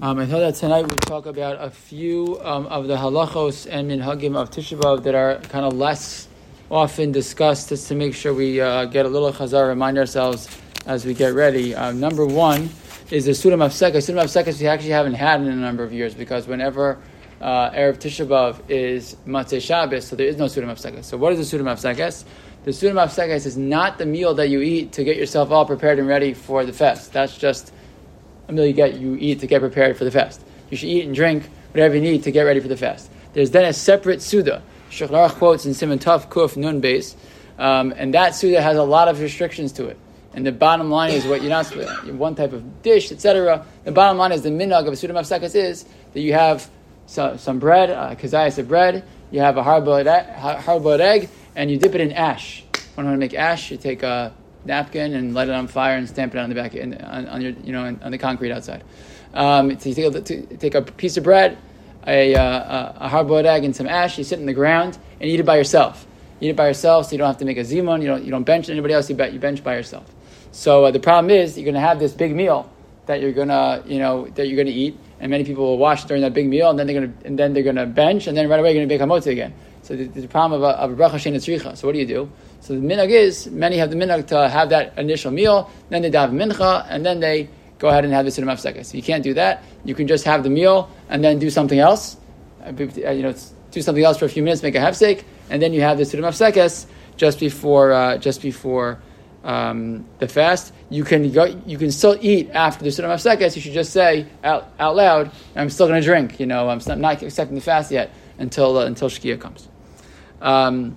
Um, I thought that tonight we'd talk about a few um, of the halachos and minhagim of Tisha B'Av that are kind of less often discussed, just to make sure we uh, get a little chazar, remind ourselves as we get ready. Um, number one is the Suda Mafseka. Suda Mafseka we actually haven't had in a number of years because whenever uh, Erev Tisha is Matzeh Shabbos, so there is no Suda Mafseka. So what is the Suda Mafseka? The Suda Mafseka is not the meal that you eat to get yourself all prepared and ready for the fest. That's just a meal you get you eat to get prepared for the fast. You should eat and drink whatever you need to get ready for the fast. There's then a separate Suda. Shulchan quotes in Simon Tov Kuf Nun base, um, and that Suda has a lot of restrictions to it. And the bottom line is what you're not one type of dish, etc. The bottom line is the minhag of a Suda Mafsakas is that you have some, some bread, uh, kazayas of bread, you have a hard-boiled egg, and you dip it in ash. When you want to make ash, you take a napkin and light it on fire and stamp it on the back on, on your you know on the concrete outside. Um, so you take a, to, take a piece of bread, a, uh, a hard boiled egg, and some ash. You sit in the ground and eat it by yourself. Eat it by yourself, so you don't have to make a zimon. You don't you don't bench anybody else. You, bet, you bench by yourself. So uh, the problem is you're going to have this big meal that you're gonna you know that you're gonna eat, and many people will wash during that big meal, and then they're gonna and then they're gonna bench, and then right away you're gonna make hamotzi again. So the, the problem of a, of a bracha shein So what do you do? So the minhag is many have the minhag to have that initial meal, then they daven mincha, and then they go ahead and have the Suda Mafseka. So you can't do that. You can just have the meal and then do something else. Uh, uh, you know, do something else for a few minutes, make a hefsek, and then you have the Suda Mafseka just before uh, just before um, the fast. You can go, you can still eat after the Suda Mafseka. You should just say out, out loud, "I'm still going to drink." You know, I'm not accepting the fast yet until uh, until Shkia comes. Um,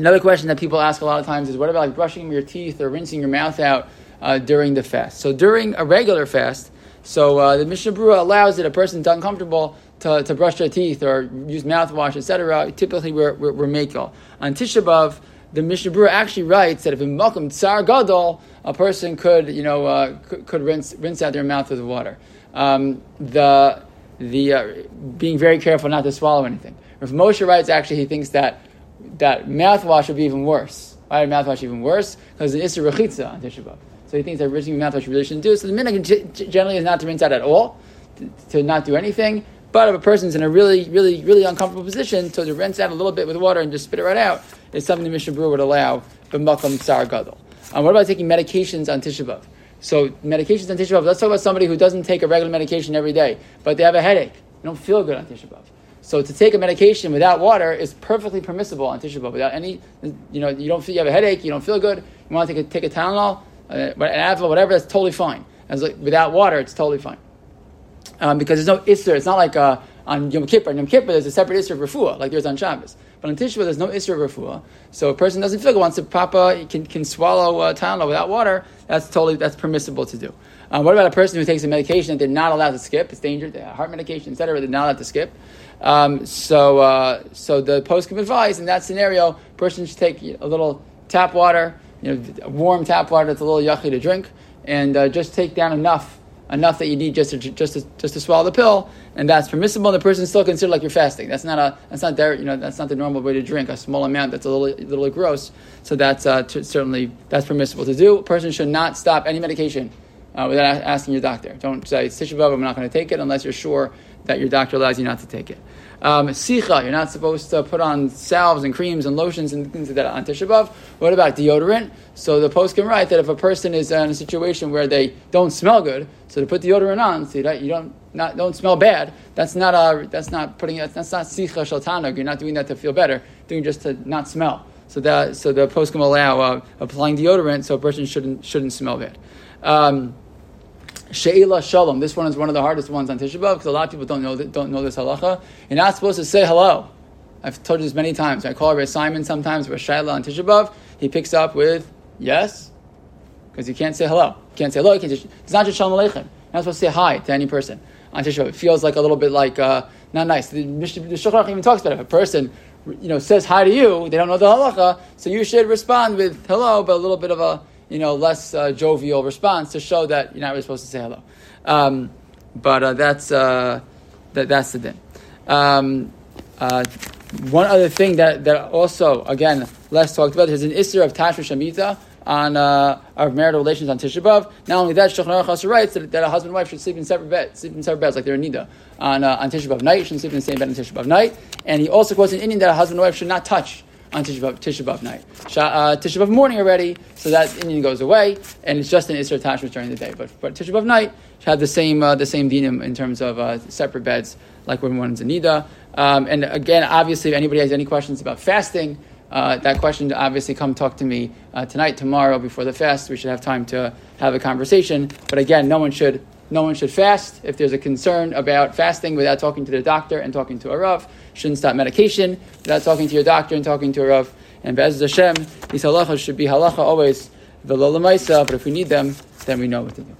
Another question that people ask a lot of times is what about like brushing your teeth or rinsing your mouth out uh, during the fast? So during a regular fast, so uh, the Mishnah Berurah allows that a person's uncomfortable to, to brush their teeth or use mouthwash, etc. Typically, we're, we're, we're makel. On Tisha B'Av, the Mishnah Berurah actually writes that if in Makom Tsar Gadol, a person could, you know, uh, could, could, rinse, rinse out their mouth with water. Um, the the uh, being very careful not to swallow anything. If Moshe writes, actually, he thinks that that mouthwash would be even worse. Why would mouthwash even worse? Because it is Isser Rechitza on Tisha B'Av. So he thinks that rinsing mouthwash really shouldn't do. So the minhag generally is not to rinse out at all, to, to, not do anything. But if a person's in a really, really, really uncomfortable position, so to rinse out a little bit with water and just spit it right out is something the Mishnah Berurah would allow. But Makam Tsar Gadol. Um, what about taking medications on Tisha B'Av? So medications on Tisha B'Av. Let's talk about somebody who doesn't take a regular medication every day, but they have a headache. They don't feel good on Tisha B'Av. So to take a medication without water is perfectly permissible on Tisha B'av. Without any, you know, you don't feel you have a headache, you don't feel good, you want to take a, take a Tylenol, uh, an Advil, whatever, that's totally fine. As like, without water, it's totally fine. Um, because there's no Isser. It's not like uh, on Yom Kippur. On Yom Kippur, there's a separate Isser of Refuah, like there's on Shabbos. But on Tisha B'av, there's no Isser of Refuah. So a person doesn't feel good, wants to papa, can, can swallow uh, Tylenol without water, that's totally, that's permissible to do. Um, what about a person who takes a medication that they're not allowed to skip? It's dangerous, heart medication, etc. They're not allowed to skip. Um, so, uh, so the post advice in that scenario, person should take a little tap water, you know, warm tap water that's a little yucky to drink, and uh, just take down enough, enough that you need just to just to, just to swallow the pill, and that's permissible. And the person still considered like you're fasting. That's not a that's not there. You know, that's not the normal way to drink. A small amount that's a little little gross. So that's uh, t- certainly that's permissible to do. A person should not stop any medication uh, without asking your doctor. Don't say, Tisha B'Av, I'm not going to take it unless you're sure that your doctor allows you not to take it. Um, sicha, you're not supposed to put on salves and creams and lotions and things like that on Tisha B'Av. What about deodorant? So the poskim write that if a person is in a situation where they don't smell good, so to put deodorant on so that you don't not don't smell bad, that's not a that's not putting that's not sicha shel ta'anug. You're not doing that to feel better. Doing just to not smell. So that so the poskim allow uh, applying deodorant so a person shouldn't shouldn't smell bad. Um, She'ilas Shalom. This one is one of the hardest ones on Tisha B'av because a lot of people don't know don't know this halacha. You're not supposed to say hello. I've told you this many times. I call Rabbi Simon sometimes for Shaila on Tisha B'av. He picks up with yes because you can't say hello. You can't say hello. You can't just, it's not just Shalom Aleichem. You're not supposed to say hi to any person on Tisha B'av. It feels like a little bit like uh, not nice. The, the Shulchan even talks about it. If a person you know says hi to you, they don't know the halacha, so you should respond with hello, but a little bit of a you know, less uh, jovial response to show that you're not really supposed to say hello. Um, but uh, that's uh, that, that's the din. Um, uh, one other thing that, that also, again, less talked about, there's an Isser of Tashmish Hamita on uh, of marital relations on Tisha B'av. Not only that, Shulchan Aruch writes that, that, a husband and wife should sleep in separate beds, sleep in separate beds like they're in Nida on uh, on Tisha B'av night. Shouldn't sleep in the same bed on Tisha B'av night. And he also quotes an Indian that a husband and wife should not touch on Tisha B'av, Tisha B'av night. Uh, Tisha B'av morning already, so that Indian goes away, and it's just an Isser attachment during the day. But, but Tisha B'av night should have the same uh, the same dinim in terms of uh, separate beds, like when one's in Nida. Um, and again, obviously, if anybody has any questions about fasting, uh, that question obviously come talk to me uh, tonight, tomorrow, before the fast. We should have time to have a conversation. But again, no one should no one should fast. If there's a concern about fasting without talking to the doctor and talking to a rav, shouldn't stop medication without talking to your doctor and talking to a rav. And Be'ez Hashem, these halachas should be halacha always the lolamaisa, but if we need them, then we know what to do.